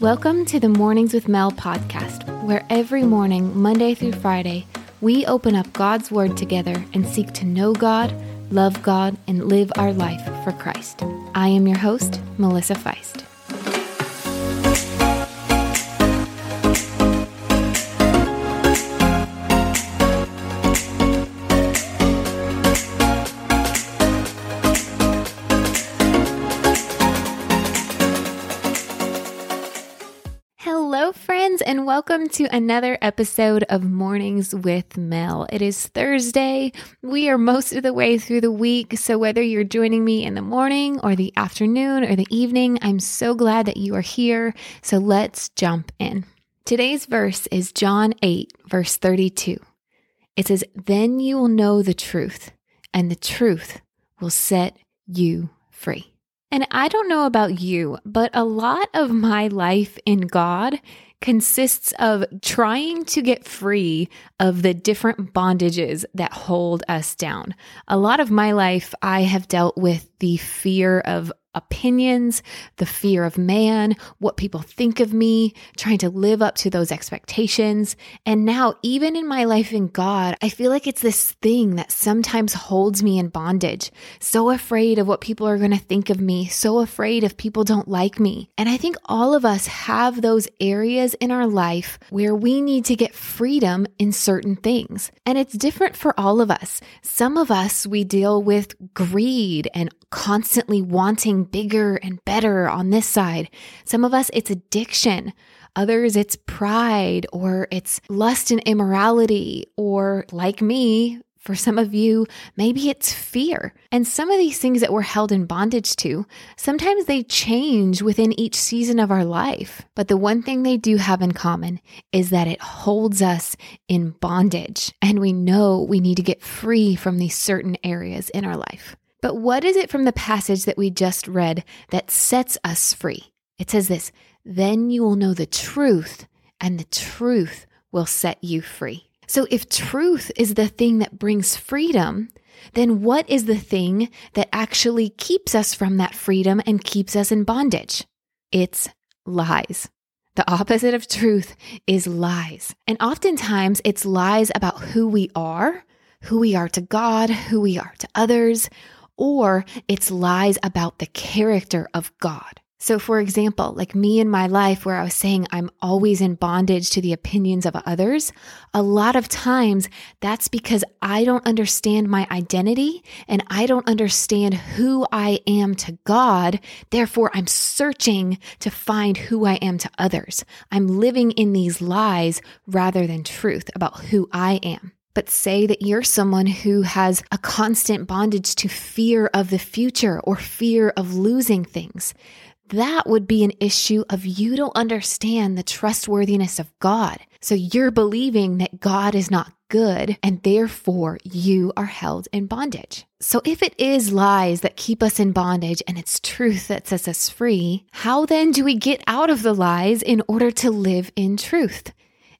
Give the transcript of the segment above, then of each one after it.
Welcome to the Mornings with Mel podcast, where every morning, Monday through Friday, we open up God's Word together and seek to know God, love God, and live our life for Christ. I am your host, Melissa Feist. Welcome to another episode of Mornings with Mel. It is Thursday. We are most of the way through the week, so whether you're joining me in the morning or the afternoon or the evening, I'm so glad that you are here. So let's jump in. Today's verse is John 8, verse 32. It says, Then you will know the truth, and the truth will set you free. And I don't know about you, but a lot of my life in God consists of trying to get free of the different bondages that hold us down. A lot of my life, I have dealt with the fear of opinions, the fear of man, what people think of me, trying to live up to those expectations. And now, even in my life in God, I feel like it's this thing that sometimes holds me in bondage. So afraid of what people are going to think of me, so afraid if people don't like me. And I think all of us have those areas in our life where we need to get freedom in certain things. And it's different for all of us. Some of us, we deal with greed and constantly wanting bigger and better on this side. Some of us, it's addiction. Others, it's pride or it's lust and immorality, or like me, for some of you, maybe it's fear. And some of these things that we're held in bondage to, sometimes they change within each season of our life. But the one thing they do have in common is that it holds us in bondage. And we know we need to get free from these certain areas in our life. But what is it from the passage that we just read that sets us free? It says this Then you will know the truth, and the truth will set you free. So, if truth is the thing that brings freedom, then what is the thing that actually keeps us from that freedom and keeps us in bondage? It's lies. The opposite of truth is lies. And oftentimes it's lies about who we are, who we are to God, who we are to others, or it's lies about the character of God. So, for example, like me in my life, where I was saying I'm always in bondage to the opinions of others, a lot of times that's because I don't understand my identity and I don't understand who I am to God. Therefore, I'm searching to find who I am to others. I'm living in these lies rather than truth about who I am but say that you're someone who has a constant bondage to fear of the future or fear of losing things. That would be an issue of you don't understand the trustworthiness of God. So you're believing that God is not good and therefore you are held in bondage. So if it is lies that keep us in bondage and it's truth that sets us free, how then do we get out of the lies in order to live in truth?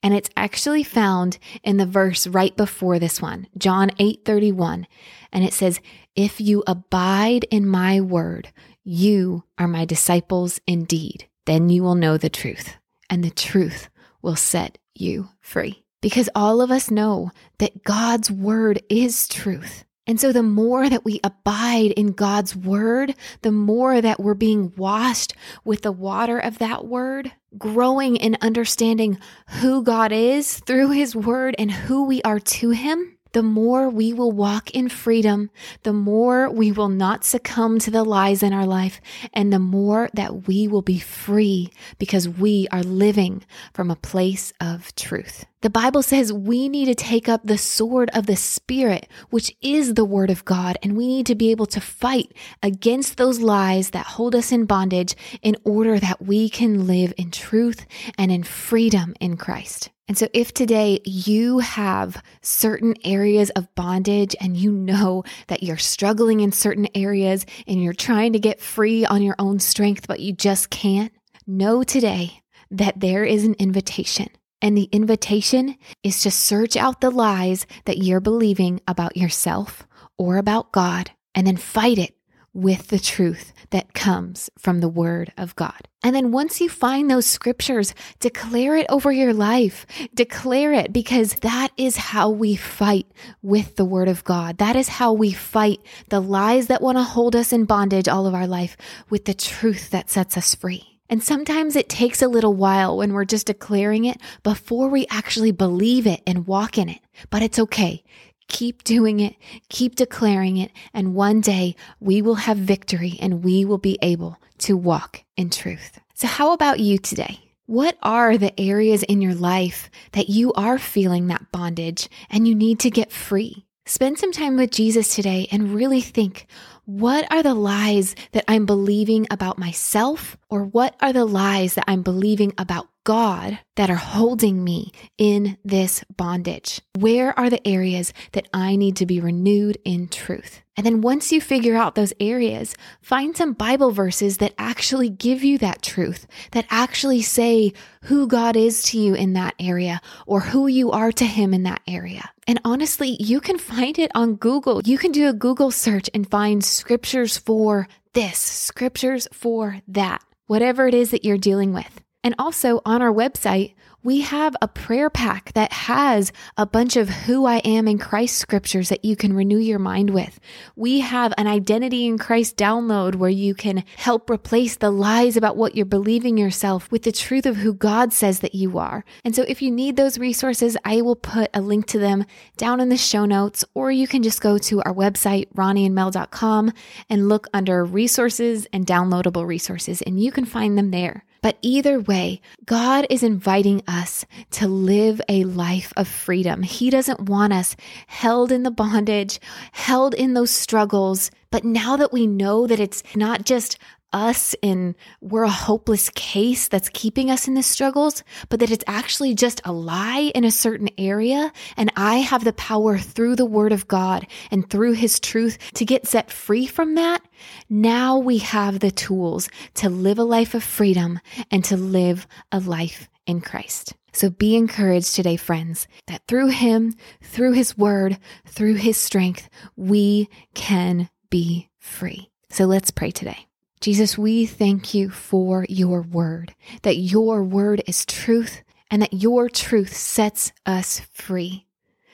And it's actually found in the verse right before this one, John 8:31, and it says, "If you abide in my word, you are my disciples indeed. Then you will know the truth, and the truth will set you free." Because all of us know that God's word is truth. And so, the more that we abide in God's word, the more that we're being washed with the water of that word, growing in understanding who God is through his word and who we are to him, the more we will walk in freedom, the more we will not succumb to the lies in our life, and the more that we will be free because we are living from a place of truth. The Bible says we need to take up the sword of the Spirit, which is the Word of God, and we need to be able to fight against those lies that hold us in bondage in order that we can live in truth and in freedom in Christ. And so, if today you have certain areas of bondage and you know that you're struggling in certain areas and you're trying to get free on your own strength, but you just can't, know today that there is an invitation and the invitation is to search out the lies that you're believing about yourself or about God and then fight it with the truth that comes from the Word of God. And then once you find those scriptures, declare it over your life. Declare it because that is how we fight with the Word of God. That is how we fight the lies that want to hold us in bondage all of our life with the truth that sets us free. And sometimes it takes a little while when we're just declaring it before we actually believe it and walk in it. But it's okay. Keep doing it, keep declaring it, and one day we will have victory and we will be able to walk in truth. So, how about you today? What are the areas in your life that you are feeling that bondage and you need to get free? Spend some time with Jesus today and really think what are the lies that I'm believing about myself, or what are the lies that I'm believing about God that are holding me in this bondage? Where are the areas that I need to be renewed in truth? And then once you figure out those areas, find some Bible verses that actually give you that truth, that actually say who God is to you in that area or who you are to Him in that area. And honestly, you can find it on Google. You can do a Google search and find scriptures for this, scriptures for that, whatever it is that you're dealing with. And also on our website, we have a prayer pack that has a bunch of who I am in Christ scriptures that you can renew your mind with. We have an identity in Christ download where you can help replace the lies about what you're believing yourself with the truth of who God says that you are. And so if you need those resources, I will put a link to them down in the show notes, or you can just go to our website, ronnieandmel.com and look under resources and downloadable resources, and you can find them there. But either way, God is inviting us to live a life of freedom. He doesn't want us held in the bondage, held in those struggles. But now that we know that it's not just us and we're a hopeless case that's keeping us in the struggles, but that it's actually just a lie in a certain area. And I have the power through the word of God and through his truth to get set free from that. Now we have the tools to live a life of freedom and to live a life in Christ. So be encouraged today, friends, that through him, through his word, through his strength, we can be free. So let's pray today. Jesus, we thank you for your word, that your word is truth and that your truth sets us free.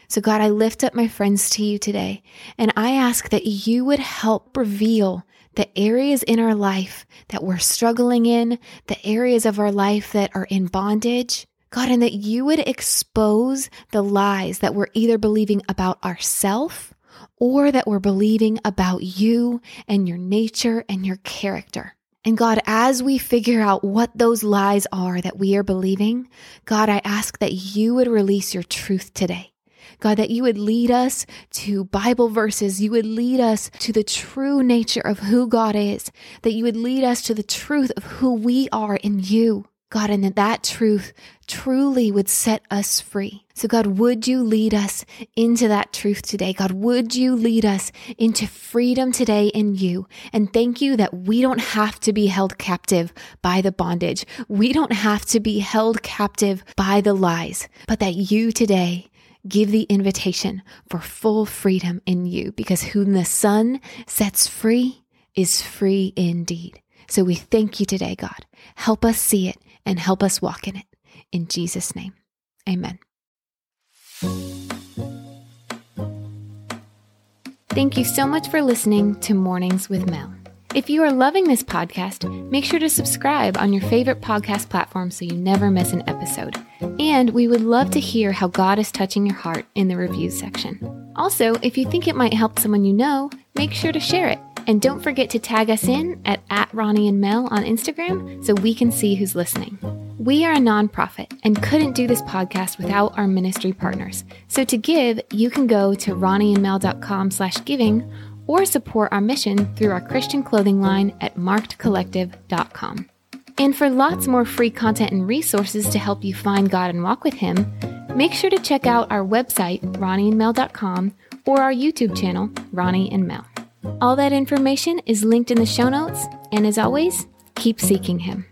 So, God, I lift up my friends to you today, and I ask that you would help reveal the areas in our life that we're struggling in, the areas of our life that are in bondage. God, and that you would expose the lies that we're either believing about ourselves or that we're believing about you and your nature and your character. And God, as we figure out what those lies are that we are believing, God, I ask that you would release your truth today. God, that you would lead us to Bible verses. You would lead us to the true nature of who God is, that you would lead us to the truth of who we are in you. God, and that that truth truly would set us free. So, God, would you lead us into that truth today? God, would you lead us into freedom today in you? And thank you that we don't have to be held captive by the bondage. We don't have to be held captive by the lies, but that you today give the invitation for full freedom in you because whom the Son sets free is free indeed. So we thank you today, God. Help us see it and help us walk in it. In Jesus' name, amen. Thank you so much for listening to Mornings with Mel. If you are loving this podcast, make sure to subscribe on your favorite podcast platform so you never miss an episode. And we would love to hear how God is touching your heart in the reviews section. Also, if you think it might help someone you know, make sure to share it. And don't forget to tag us in at, at Ronnie and Mel on Instagram so we can see who's listening. We are a nonprofit and couldn't do this podcast without our ministry partners. So to give, you can go to ronnieandmel.com slash giving or support our mission through our Christian clothing line at markedcollective.com. And for lots more free content and resources to help you find God and walk with Him, make sure to check out our website, ronnieandmel.com, or our YouTube channel, Ronnie and Mel. All that information is linked in the show notes, and as always, keep seeking Him.